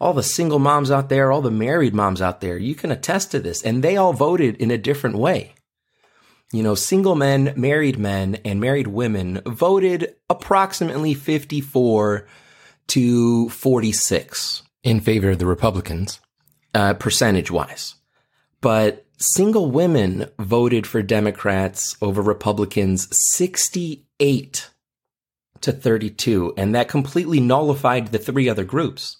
all the single moms out there, all the married moms out there, you can attest to this. And they all voted in a different way. You know, single men, married men, and married women voted approximately 54 to 46 in favor of the Republicans, uh, percentage wise. But single women voted for Democrats over Republicans 68 to 32. And that completely nullified the three other groups.